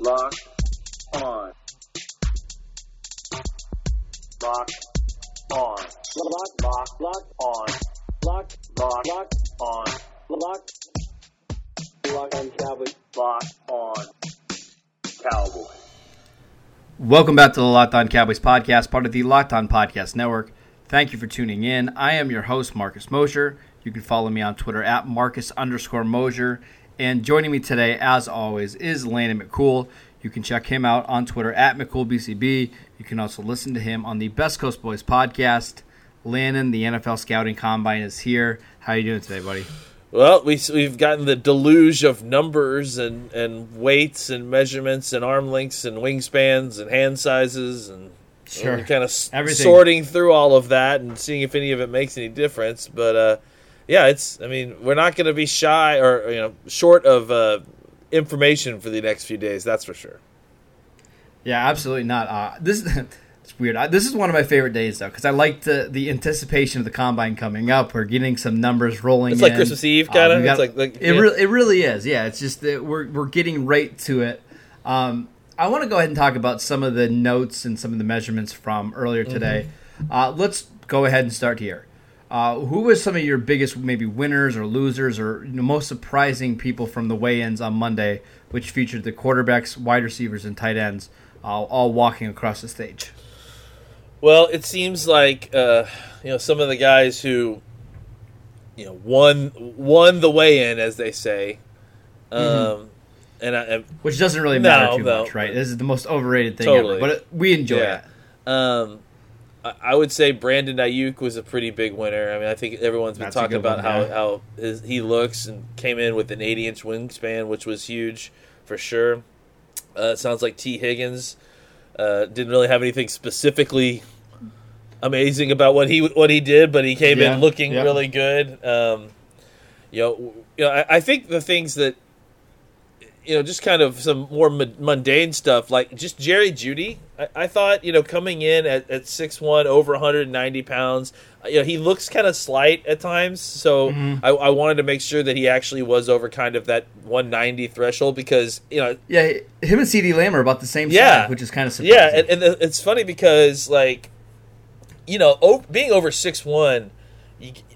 Lock on. Lock on. Lock, lock, lock on. Lock, lock, lock on. Lock, lock on Cowboys. Lock on Cowboys. Welcome back to the Locked On Cowboys podcast, part of the Locked On Podcast Network. Thank you for tuning in. I am your host, Marcus Mosher. You can follow me on Twitter at Marcus underscore Mosher. And joining me today, as always, is Landon McCool. You can check him out on Twitter at McCoolBCB. You can also listen to him on the Best Coast Boys podcast. Landon, the NFL Scouting Combine is here. How are you doing today, buddy? Well, we, we've gotten the deluge of numbers and, and weights and measurements and arm lengths and wingspans and hand sizes and Sure. kind of Everything. sorting through all of that and seeing if any of it makes any difference. But uh, yeah, it's I mean we're not going to be shy or you know short of uh, information for the next few days. That's for sure. Yeah, absolutely not. Uh, this it's weird. I, this is one of my favorite days though because I like the the anticipation of the combine coming up. We're getting some numbers rolling. It's like in. Christmas Eve, kinda. got- It's like- like- it. yeah. Re- it really is. Yeah, it's just that we're we're getting right to it. Um, I want to go ahead and talk about some of the notes and some of the measurements from earlier Mm-hmm. today. Uh, let's go ahead and start here. Uh, who was some of your biggest maybe winners or losers or you know, most surprising people from the weigh-ins on Monday, which featured the quarterbacks, wide receivers, and tight ends uh, all walking across the stage? Well, it seems like uh, you know some of the guys who you know won won the weigh in, as they say. Um, Mm-hmm. And I, Which doesn't really No, matter too no. much, right? This is the most overrated thing Totally. ever, but we enjoy Yeah. it. Um, I would say Brandon Aiyuk was a pretty big winner. I mean, I think everyone's been That's talking about how, how his, he looks and came in with an 80 inch wingspan, which was huge for sure. Uh, it sounds like Tee Higgins uh, didn't really have anything specifically amazing about what he what he did, but he came Yeah, in looking yeah. really good. Um, you know, you know, I, I think the things that you know, just kind of some more mu- mundane stuff, like just Jerry Jeudy. I, I thought, you know, coming in at, at 6'1", over 190 pounds, you know, he looks kind of slight at times. So Mm-hmm. I, I wanted to make sure that he actually was over kind of that 190 threshold because, you know, Yeah, him and CeeDee Lamb are about the same Yeah. size, which is kind of surprising. yeah, and, and it's funny because like, you know, being over six one,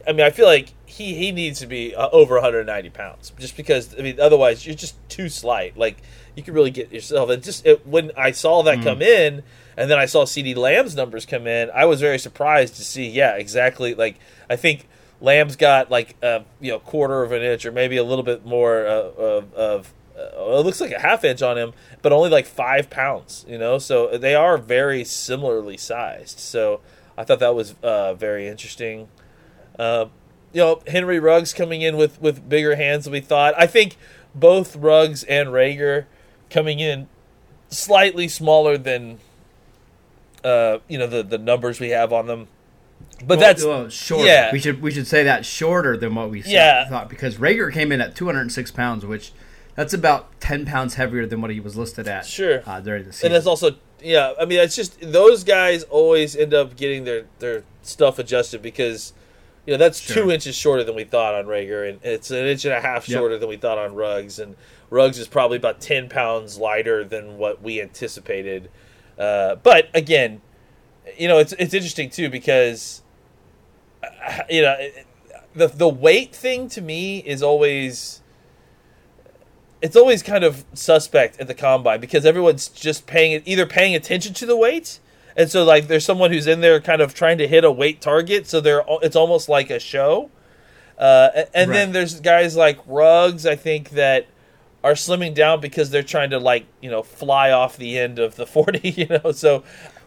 I mean, I feel like he he needs to be uh, over 190 pounds, just because I mean, otherwise you're just too slight. Like you could really get yourself. And just it, when I saw that come in, and then I saw CeeDee Lamb's numbers come in, I was very surprised to see. Yeah, exactly. Like I think. Lamb's got like a you know quarter of an inch or maybe a little bit more uh, of, of uh, it looks like a half inch on him, but only like five pounds. You know, so they are very similarly sized. So I thought that was uh, very interesting. Uh, you know, Henry Ruggs coming in with with bigger hands than we thought. I think both Ruggs and Reagor coming in slightly smaller than uh, you know the the numbers we have on them. But Well, that's well, shorter. yeah. We should we should say that shorter than what we Yeah. thought because Reagor came in at 206 pounds, which that's about 10 pounds heavier than what he was listed at. Sure. uh, during the season. and that's also yeah i mean it's just those guys always end up getting their their stuff adjusted because you know that's Sure. two inches shorter than we thought on Reagor, and it's an inch and a half Yep. shorter than we thought on Ruggs, and Ruggs is probably about ten pounds lighter than what we anticipated. Uh, but again, you know it's it's interesting too because you know the the weight thing to me is always it's always kind of suspect at the combine because everyone's just paying it either paying attention to the weight and so like there's someone who's in there kind of trying to hit a weight target so they're it's almost like a show uh, and then there's guys like Ruggs I think that are slimming down because they're trying to like you know fly off the end of the 40 you know so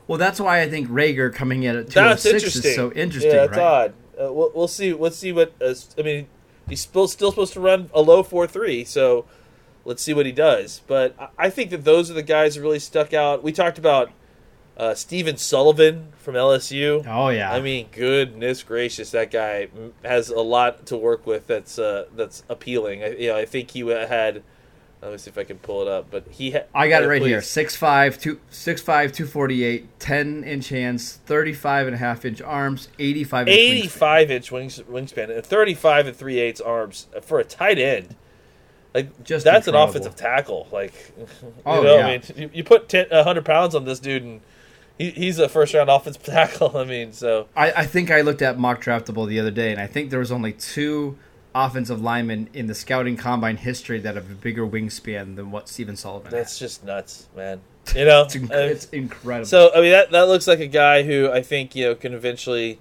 well, that's why I think Reagor coming in at that's 206 interesting is so interesting, yeah that's right? odd uh, we'll, we'll see let's see what uh, I mean he's still still supposed to run a low 4-3 so let's see what he does. But I- I think that those are the guys that really stuck out. We talked about uh, Stephen Sullivan from LSU. Oh yeah. I mean, goodness gracious, that guy has a lot to work with. That's uh, that's appealing. I, you know, I think he had. Let me see if I can pull it up. But he, ha- I got it uh, right here. please. 6'5", two, 6'5", 248, 10 inch hands, 35 and a half inch arms, 85 inch wingspan. 85 inch wings, wingspan and 35 and 3 eighths arms for a tight end. Like Just that's incredible. an offensive tackle. Like, you Oh, know, yeah. I mean, you, you put 10, 100 pounds on this dude, and he, he's a first round offensive tackle. I mean, so I, I think I looked at mock draftable the other day, and I think there was only two offensive linemen in the scouting combine history that have a bigger wingspan than what Stephen Sullivan that's has. just nuts, man. You know, It's, inc- it's incredible. So I mean that that looks like a guy who I think you know can eventually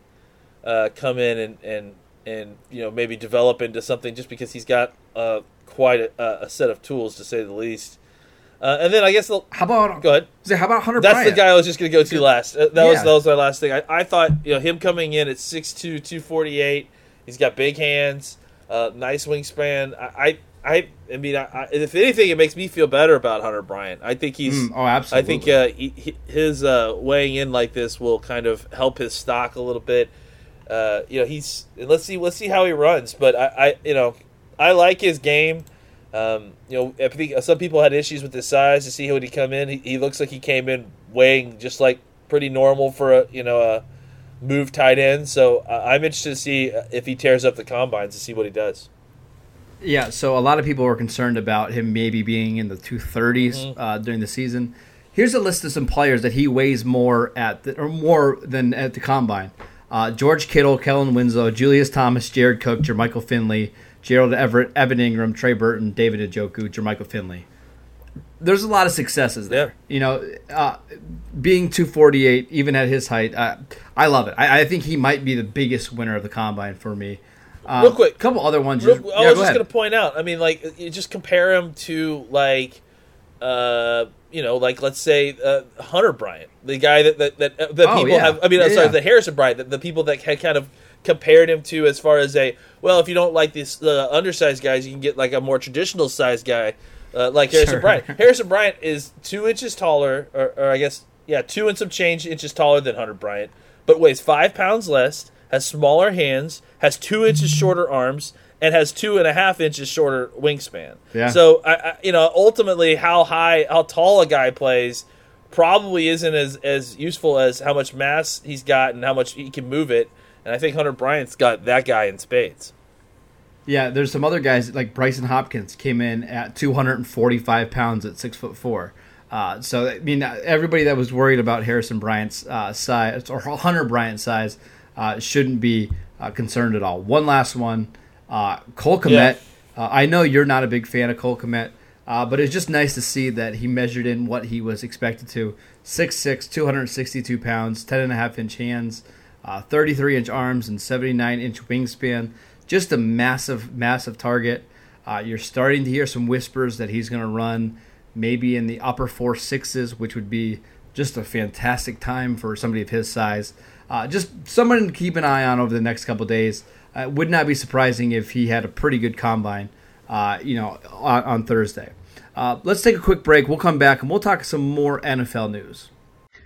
uh, come in and, and and you know maybe develop into something just because he's got uh, quite a, a set of tools to say the least. Uh, and then I guess the, how about go ahead. Say, how about Hunter That's Bryant? the guy I was just going to go to last. Uh, that was that was my last thing. I, I thought you know him coming in at 6'2", 248. He's got big hands, uh, nice wingspan. I I I, mean, I, I, if anything, it makes me feel better about Hunter Bryant. I think he's. Mm, oh, I think uh, he, he- his uh, weighing in like this will kind of help his stock a little bit. Uh, you know, he's let's see let's see how he runs. But I, I you know, I like his game. Um, you know, I think some people had issues with his size. To see how he come in, he, he looks like he came in weighing just like pretty normal for a you know a move tight end. So uh, I'm interested to see if he tears up the combines to see what he does. Yeah, so a lot of people were concerned about him maybe being in the 230s Mm-hmm. uh, during the season. Here's a list of some players that he weighs more at the, or more than at the combine. Uh, George Kittle, Kellen Winslow, Julius Thomas, Jared Cook, Jermichael Finley, Gerald Everett, Evan Engram, Trey Burton, David Njoku, Jermichael Finley. There's a lot of successes there. Yeah. You know, uh, being 248, even at his height, uh, I love it. I, I think he might be the biggest winner of the combine for me. Uh, Real quick. a couple other ones. Real- just- I yeah, was go just going to point out. I mean, like, you just compare him to like, uh, you know, like let's say uh, Hunter Bryant, the guy that that that, that Oh, people yeah. have. I mean, Yeah, sorry, yeah. the Harrison Bryant, the, the people that had kind of compared him to as far as a well, if you don't like this uh, undersized guys, you can get like a more traditional sized guy. Uh, like Harrison Sure. Bryant. Harrison Bryant is two inches taller, or, or I guess, yeah, two and some change inches taller than Hunter Bryant, but weighs five pounds less, has smaller hands, has two inches shorter arms, and has two and a half inches shorter wingspan. Yeah. So, I, I, you know, ultimately, how high, how tall a guy plays probably isn't as, as useful as how much mass he's got and how much he can move it. And I think Hunter Bryant's got that guy in spades. Yeah, there's some other guys like Brycen Hopkins came in at 245 pounds at six foot four. Uh, so I mean, everybody that was worried about Harrison Bryant's uh, size or Hunter Bryant's size uh, shouldn't be uh, concerned at all. One last one, uh, Cole Kmet. Uh, I know you're not a big fan of Cole Kmet, uh, but it's just nice to see that he measured in what he was expected to: 6'6", 262 pounds, 10 and a half inch hands, uh, 33 inch arms, and 79 inch wingspan just a massive, massive target. Uh, you're starting to hear some whispers that he's going to run maybe in the upper four sixes, which would be just a fantastic time for somebody of his size. Uh, just someone to keep an eye on over the next couple days. Uh, it would not be surprising if he had a pretty good combine, uh, you know, on, on Thursday. Uh, let's take a quick break. We'll come back and we'll talk some more NFL news.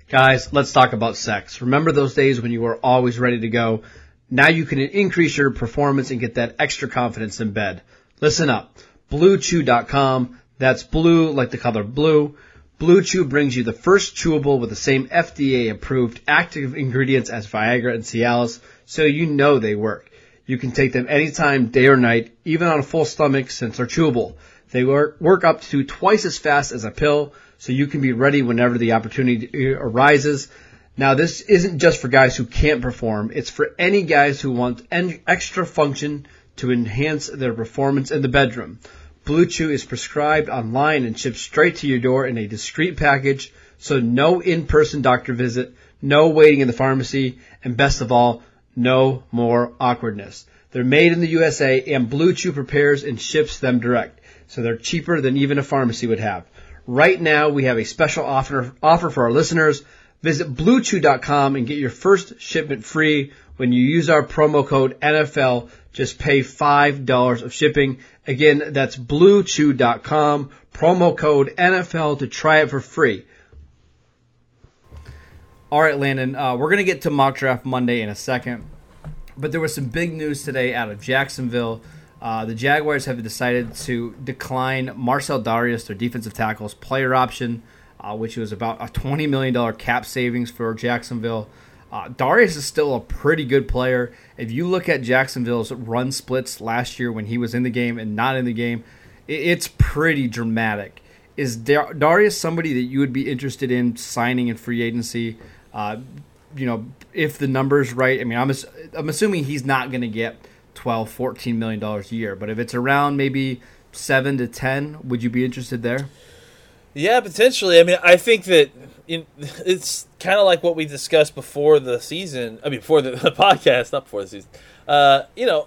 Guys, let's talk about sex. Remember those days when you were always ready to go? Now you can increase your performance and get that extra confidence in bed. Listen up. BlueChew.com. That's blue like the color blue. Blue Chew brings you the first chewable with the same FDA approved active ingredients as Viagra and Cialis, so you know they work. You can take them anytime, day or night, even on a full stomach since they're chewable. They work up to twice as fast as a pill, so you can be ready whenever the opportunity arises. Now, this isn't just for guys who can't perform. It's for any guys who want en- extra function to enhance their performance in the bedroom. Blue Chew is prescribed online and shipped straight to your door in a discreet package, so no in-person doctor visit, no waiting in the pharmacy, and best of all, no more awkwardness. They're made in the USA and Blue Chew prepares and ships them direct, so they're cheaper than even a pharmacy would have. Right now, we have a special offer, offer for our listeners. Visit bluechew.com and get your first shipment free when you use our promo code NFL. Just pay $5 of shipping. Again, that's bluechew.com, promo code NFL to try it for free. All right, Landon, uh, we're going to get to mock draft Monday in a second, but there was some big news today out of Jacksonville. Uh, the Jaguars have decided to decline Marcell Dareus, their defensive tackle's player option, uh, which was about a $20 million cap savings for Jacksonville. Uh, Dareus is still a pretty good player. If you look at Jacksonville's run splits last year when he was in the game and not in the game, It's pretty dramatic. Is Dar- Dareus somebody that you would be interested in signing in free agency? Uh, you know, if the numbers right. I mean, I'm I'm assuming he's not going to get 12, 14 million dollars a year, but if it's around maybe seven to ten, would you be interested there? Yeah, potentially. I mean, I think that in, it's kind of like what we discussed before the season. I mean, before the, the podcast, not before the season. Uh, you know,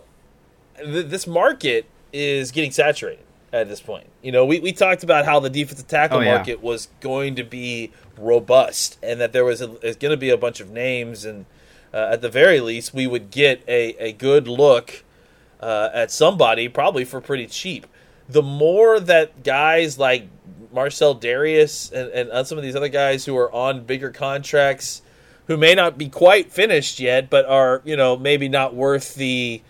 th- this market is getting saturated at this point. You know, we, we talked about how the defensive tackle Oh, yeah. market was going to be robust and that there was, there's going to be a bunch of names, and uh, at the very least, we would get a, a good look uh, at somebody probably for pretty cheap. The more that guys like Marcell Dareus and, and some of these other guys who are on bigger contracts, who may not be quite finished yet, but are you know maybe not worth the.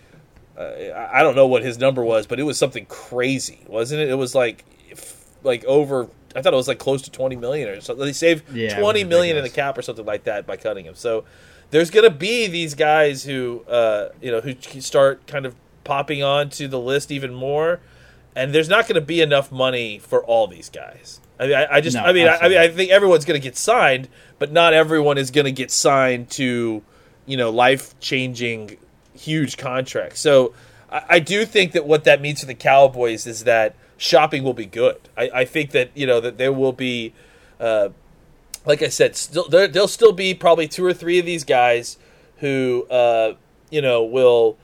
Uh, I don't know what his number was, but it was something crazy, wasn't it? It was like, if- like over. I thought it was like close to twenty million or something. They saved Yeah, twenty million in the cap or something like that by cutting him. So there's going to be these guys who uh, you know who start kind of popping onto the list even more, and there's not going to be enough money for all these guys. I mean, I, I just, No, I mean, I, I mean. I think everyone's going to get signed, but not everyone is going to get signed to you know life changing huge contracts. So I, I do think that what that means for the Cowboys is that shopping will be good. I, I think that you know that there will be. Uh, like I said, still there, there'll still be probably two or three of these guys who, uh, you know, will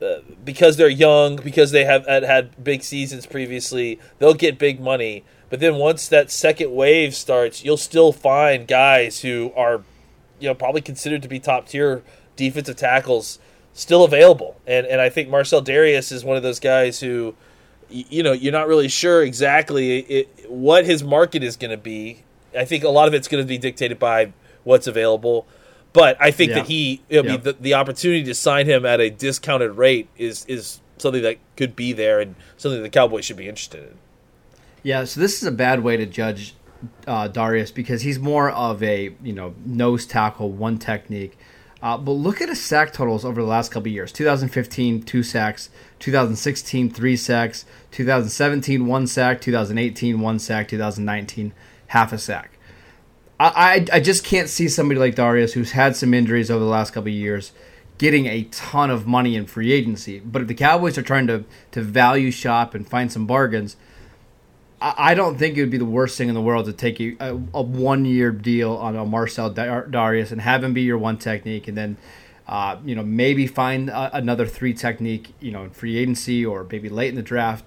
uh, because they're young, because they have had, had big seasons previously, they'll get big money. But then once that second wave starts, you'll still find guys who are, you know, probably considered to be top tier defensive tackles still available. And and I think Marcell Dareus is one of those guys who, you know, you're not really sure exactly it, what his market is going to be. I think a lot of it's going to be dictated by what's available. But I think Yeah. that he, I mean, Yeah. the, the opportunity to sign him at a discounted rate is is something that could be there and something the Cowboys should be interested in. Yeah, so this is a bad way to judge uh, Dareus because he's more of a you know nose tackle, one technique. Uh, but look at his sack totals over the last couple of years: 2015, two sacks; 2016, three sacks; 2017, one sack; 2018, one sack; 2019, half a sack. I, I, I just can't see somebody like Dareus, who's had some injuries over the last couple of years, getting a ton of money in free agency. But if the Cowboys are trying to, to value shop and find some bargains, I, I don't think it would be the worst thing in the world to take a, a, a one year deal on a Marcell Dar- Dareus and have him be your one technique, and then uh, you know maybe find another three technique, you know, in free agency or maybe late in the draft.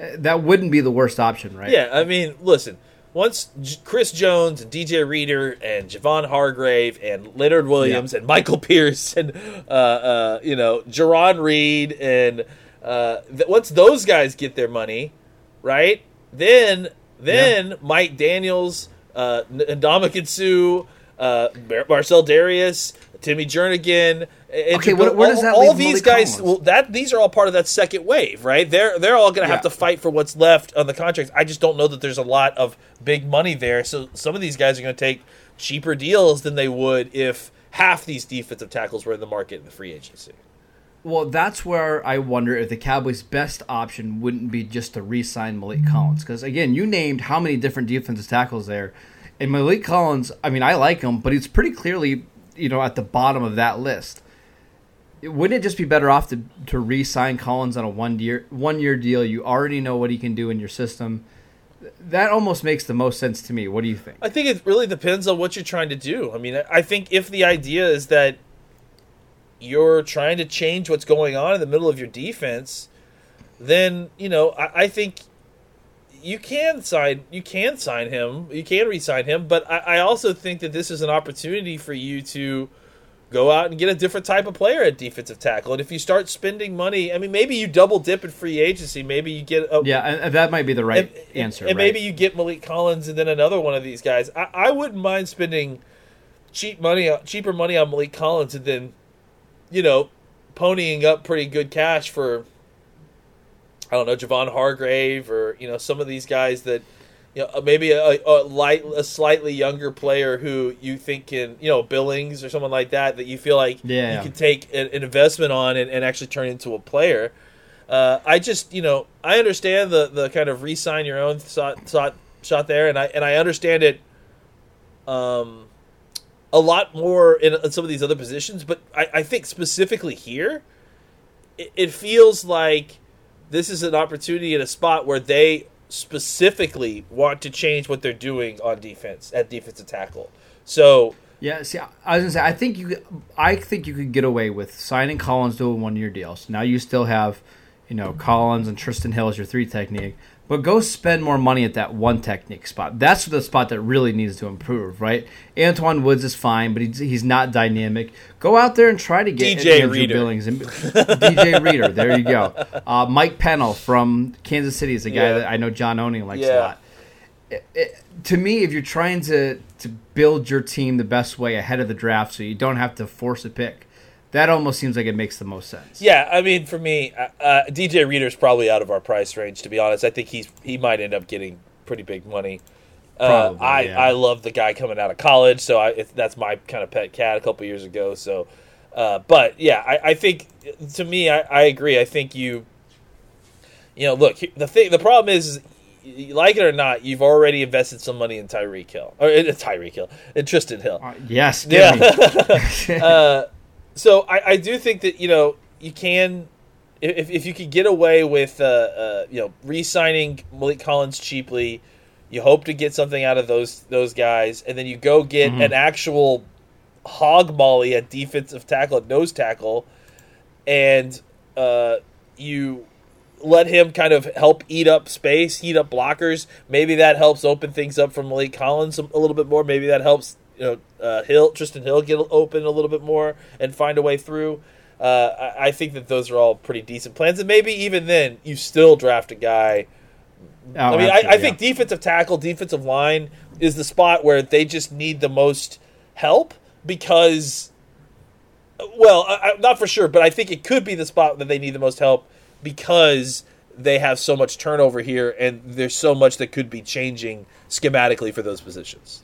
Uh, That wouldn't be the worst option, right? Yeah, I mean, listen. Once J- Chris Jones and DJ Reader and Javon Hargrave and Leonard Williams and Michael Pierce and uh, uh, you know Jarran Reed and uh, th- once those guys get their money, right? Then then Mike Daniels, uh, N- Ndamukong Suh, uh, Mar- Marcell Dareus, Timmy Jernigan. And Okay, where- where does that all, all these guys? Well, that these are all part of that second wave, right? They're they're all going to have to fight for what's left on the contracts. I just don't know that there's a lot of big money there. So some of these guys are going to take cheaper deals than they would if half these defensive tackles were in the market in the free agency. Well, that's where I wonder if the Cowboys' best option wouldn't be just to re-sign Maliek Collins. Because again, you named how many different defensive tackles there, and Maliek Collins. I mean, I like him, but he's pretty clearly, you know, at the bottom of that list. Wouldn't it just be better off to to re-sign Collins on a one year one year deal? You already know what he can do in your system. That almost makes the most sense to me. What do you think? I think it really depends on what you're trying to do. I mean, I think if the idea is that you're trying to change what's going on in the middle of your defense, then you know I, I think you can sign you can sign him, you can re-sign him. But I, I also think that this is an opportunity for you to go out and get a different type of player at defensive tackle. And if you start spending money, I mean, maybe you double dip in free agency. Maybe you get a, Yeah, and, and that might be the right and, answer. And right? maybe you get Maliek Collins and then another one of these guys. I, I wouldn't mind spending cheap money, cheaper money on Maliek Collins, and then, you know, ponying up pretty good cash for, I don't know, Javon Hargrave or you know some of these guys that. You know, maybe a, a light, a slightly younger player who you think can, you know, Billings or someone like that, that you feel like Yeah. you can take an, an investment on and, and actually turn into a player. Uh, I just, you know, I understand the the kind of re-sign your own shot, shot, shot there, and I and I understand it. Um, a lot more in, in some of these other positions, but I, I think specifically here, it, it feels like this is an opportunity in a spot where they specifically want to change what they're doing on defense at defensive tackle. So Yeah, see, I was gonna say, I think you, I think you could get away with signing Collins to a one-year deal. So now you still have, you know, Collins and Trysten Hill as your three technique, but go spend more money at that one technique spot. That's the spot that really needs to improve, right? Antwaun Woods is fine, but he's, he's not dynamic. Go out there and try to get DJ Andrew Reader. Billings and DJ Reader. There you go. Uh, Mike Pennel from Kansas City is a guy Yeah. that I know John Owning likes a Yeah. lot to me, if you're trying to to build your team the best way ahead of the draft, so you don't have to force a pick, that almost seems like it makes the most sense. Yeah, I mean, for me, uh, uh, DJ Reader's probably out of our price range. To be honest, I think he's he might end up getting pretty big money. Uh, Probably, I yeah. I love the guy coming out of college, so I, that's my kind of pet cat a couple years ago. So, uh, but yeah, I, I think to me, I, I agree. I think you, you know, look the thing. The problem is, is like it or not, you've already invested some money in Tyreek Hill or in Tyreek Hill in Trysten Hill. Uh, yes, Yeah. so I, I do think that you know you can if, if you could get away with uh, uh, you know re-signing Maliek Collins cheaply, you hope to get something out of those those guys, and then you go get Mm-hmm. an actual hog molly at defensive tackle at nose tackle, and uh, you let him kind of help eat up space, heat up blockers. Maybe that helps open things up for Maliek Collins a little bit more. Maybe that helps you know uh, Hill, Trysten Hill get open a little bit more and find a way through. Uh, I, I think that those are all pretty decent plans, and maybe even then you still draft a guy. Oh, I mean, I, I think yeah. defensive tackle, defensive line is the spot where they just need the most help because, well, I, not for sure, but I think it could be the spot that they need the most help because they have so much turnover here and there's so much that could be changing schematically for those positions.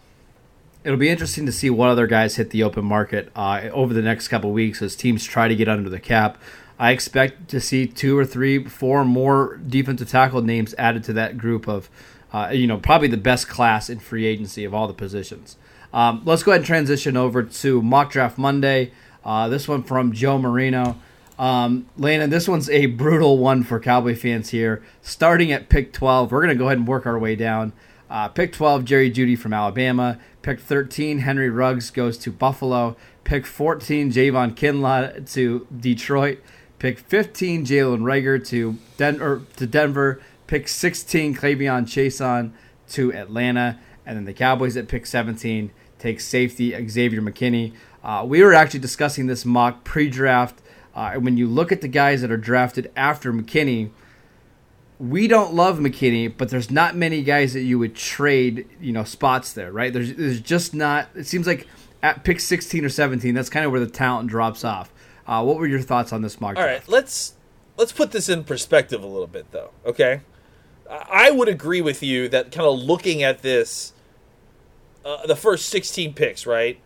It'll be interesting to see what other guys hit the open market uh, over the next couple weeks as teams try to get under the cap. I expect to see two or three, four more defensive tackle names added to that group of, uh, you know, probably the best class in free agency of all the positions. Um, let's go ahead and transition over to Mock Draft Monday. Uh, this one from Joe Marino. Um, Landon, this one's a brutal one for Cowboy fans here. Starting at pick 12, we're going to go ahead and work our way down. Uh, pick 12, Jerry Jeudy from Alabama. Pick 13, Henry Ruggs goes to Buffalo. Pick 14, Javon Kinlaw to Detroit. Pick 15, Jalen Reagor to, Den- to Denver. Pick 16, K'Lavon Chaisson to Atlanta. And then the Cowboys at pick 17 take safety Xavier McKinney. Uh, we were actually discussing this mock pre draft. Uh, and when you look at the guys that are drafted after McKinney, we don't love McKinney, but there's not many guys that you would trade, you know, spots there, right? There's, there's just not. It seems like at pick 16 or 17, that's kind of where the talent drops off. Uh, what were your thoughts on this mock All right, let's let's put this in perspective a little bit, though. Okay, I would agree with you that kind of looking at this, uh, the first sixteen picks, right?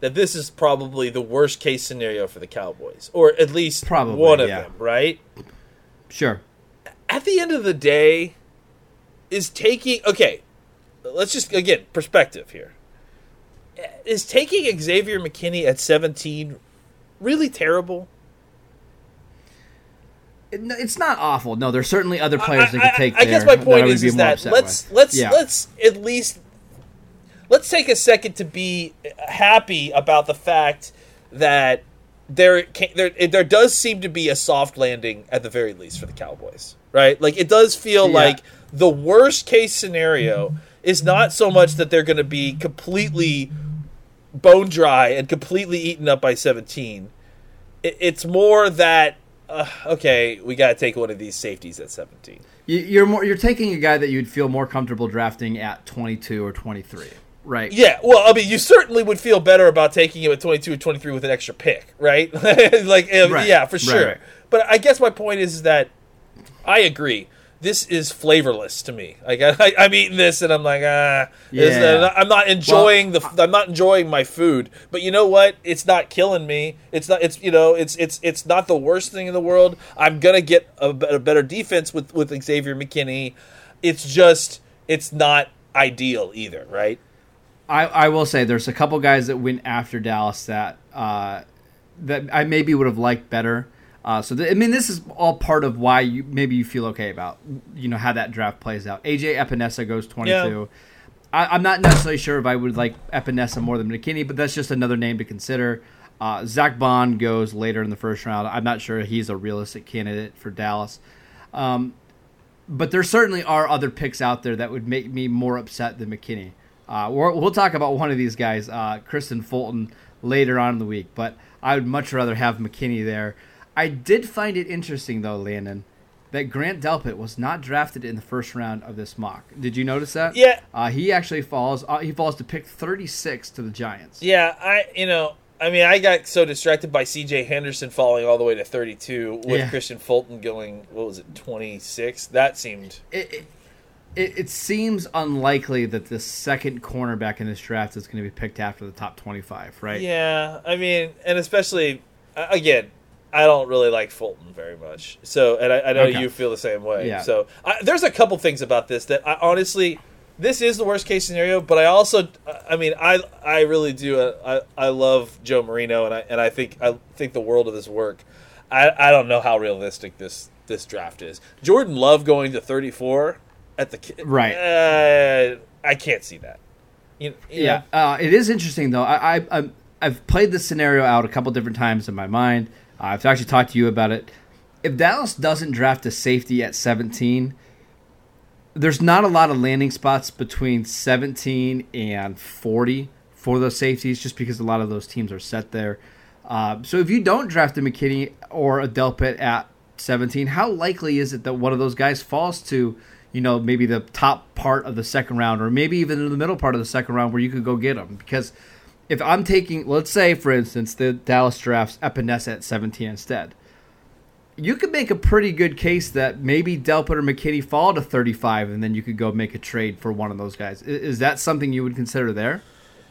That this is probably the worst case scenario for the Cowboys, or at least Probably, one of yeah. them, right? Sure. At the end of the day, is taking okay. Let's just again perspective here. Eh, is taking Xavier McKinney at seventeen really terrible? It's not awful. No, there's certainly other players that could take. I, I guess my point I would is, is that let's with. let's Yeah. let's at least let's take a second to be happy about the fact that there there there does seem to be a soft landing at the very least for the Cowboys, right? Like it does feel Yeah. like the worst case scenario is not so much that they're going to be completely bone dry and completely eaten up by 17. It, it's more that uh, okay, we got to take one of these safeties at 17. You- You're more. You're taking a guy that you'd feel more comfortable drafting at 22 or 23, right? Yeah, well, I mean, you certainly would feel better about taking him at 22 or 23 with an extra pick, right? like, uh, Right, yeah, for sure. right. But I guess my point is that I agree. this is flavorless to me. Like I, I'm eating this and I'm like, ah, Yeah. I'm not enjoying the. I'm not enjoying my food. But you know what? It's not killing me. It's not. It's you know. It's it's it's not the worst thing in the world. I'm gonna get a, a better defense with with Xavier McKinney. It's just it's not ideal either, right? I, I will say there's a couple guys that went after Dallas that uh, that I maybe would have liked better. Uh, so th- I mean, this is all part of why you maybe you feel okay about you know how that draft plays out. AJ Epenesa goes 22. Yeah. I, I'm not necessarily sure if I would like Epenesa more than McKinney, but that's just another name to consider. Uh, Zack Baun goes later in the first round. I'm not sure he's a realistic candidate for Dallas. Um, but there certainly are other picks out there that would make me more upset than McKinney. Uh, we'll talk about one of these guys, uh, Kristian Fulton, later on in the week, but I would much rather have McKinney there. I did find it interesting, though, Landon, that Grant Delpit was not drafted in the first round of this mock. Did you notice that? Yeah. Uh, he actually falls. Uh, he falls to pick 36 to the Giants. Yeah, I you know, I mean, I got so distracted by C.J. Henderson falling all the way to 32 with Yeah. Kristian Fulton going what was it 26. That seemed It, it, it, it seems unlikely that the second cornerback in this draft is going to be picked after the top 25, right? Yeah, I mean, and especially again, I don't really like Fulton very much. So, and I, I know Okay. you feel the same way. Yeah. So, I, there's a couple things about this that I honestly, this is the worst case scenario. But I also, I mean, I I really do. Uh, I I love Joe Marino, and I and I think I think the world of his work. I I don't know how realistic this this draft is. Jordan Love going to 34 at the Right. Uh, I can't see that. You, you Yeah, uh, it is interesting though. I, I I'm, I've played this scenario out a couple different times in my mind. Uh, I've actually talked to you about it. If Dallas doesn't draft a safety at 17, there's not a lot of landing spots between 17 and 40 for those safeties, just because a lot of those teams are set there. Uh, so if you don't draft a McKinney or a Delpit at 17, how likely is it that one of those guys falls to, you know, maybe the top part of the second round, or maybe even in the middle part of the second round where you could go get them? Because if I'm taking, let's say, for instance, the Dallas drafts Epenesa at 17 instead, you could make a pretty good case that maybe Delpit or McKinney fall to 35, and then you could go make a trade for one of those guys. Is that something you would consider there?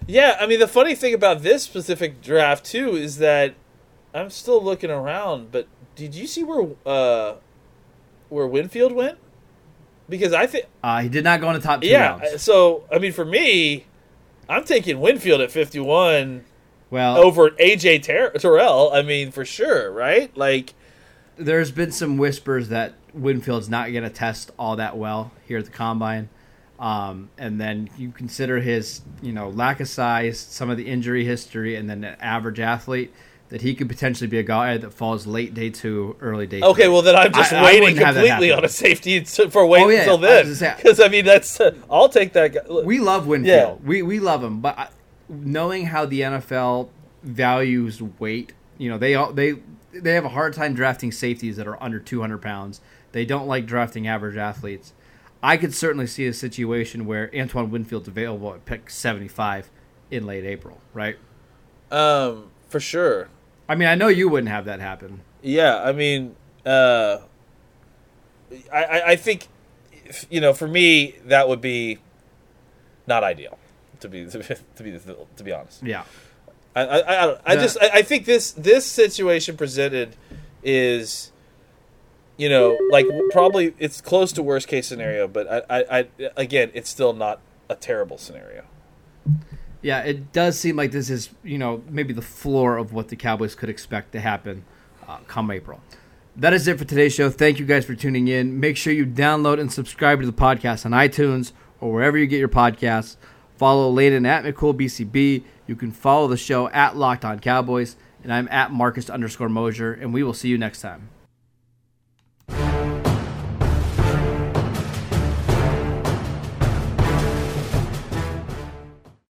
Yeah, I mean the funny thing about this specific draft too is that I'm still looking around, but did you see where uh where Winfield went? Because I think Uh, he did not go in the top two yeah, rounds. so I mean for me, I'm taking Winfield at 51 Well, over AJ Ter- Terrell. I mean for sure, right? Like there's been some whispers that Winfield's not going to test all that well here at the combine. Um, and then you consider his, you know, lack of size, some of the injury history, and then an average athlete that he could potentially be a guy that falls late day two, early day. okay, three. well then I'm just I- I waiting that completely on a safety for waiting Oh, yeah, until then. Because I mean that's uh, I'll take that guy. Look, we love Winfield. Yeah. We we love him, but I, knowing how the NFL values weight, you know, they all they they have a hard time drafting safeties that are under 200 pounds. They don't like drafting average athletes. I could certainly see a situation where Antoine Winfield's available at pick 75 in late April, right? um for sure. I mean, I know you wouldn't have that happen. Yeah, I mean, uh, I, I I think, you know, for me that would be not ideal. To be to be to be, to be honest, Yeah. I I, I, don't- I The- just I, I think this this situation presented is, you know, like probably it's close to worst case scenario, but I, I, I again it's still not a terrible scenario. Yeah, it does seem like this is, you know, maybe the floor of what the Cowboys could expect to happen uh, come April. That is it for today's show. Thank you guys for tuning in. Make sure you download and subscribe to the podcast on iTunes or wherever you get your podcasts. Follow Landon at McCoolBCB. You can follow the show at Locked On Cowboys, and I'm at Marcus underscore Mosher, and we will see you next time.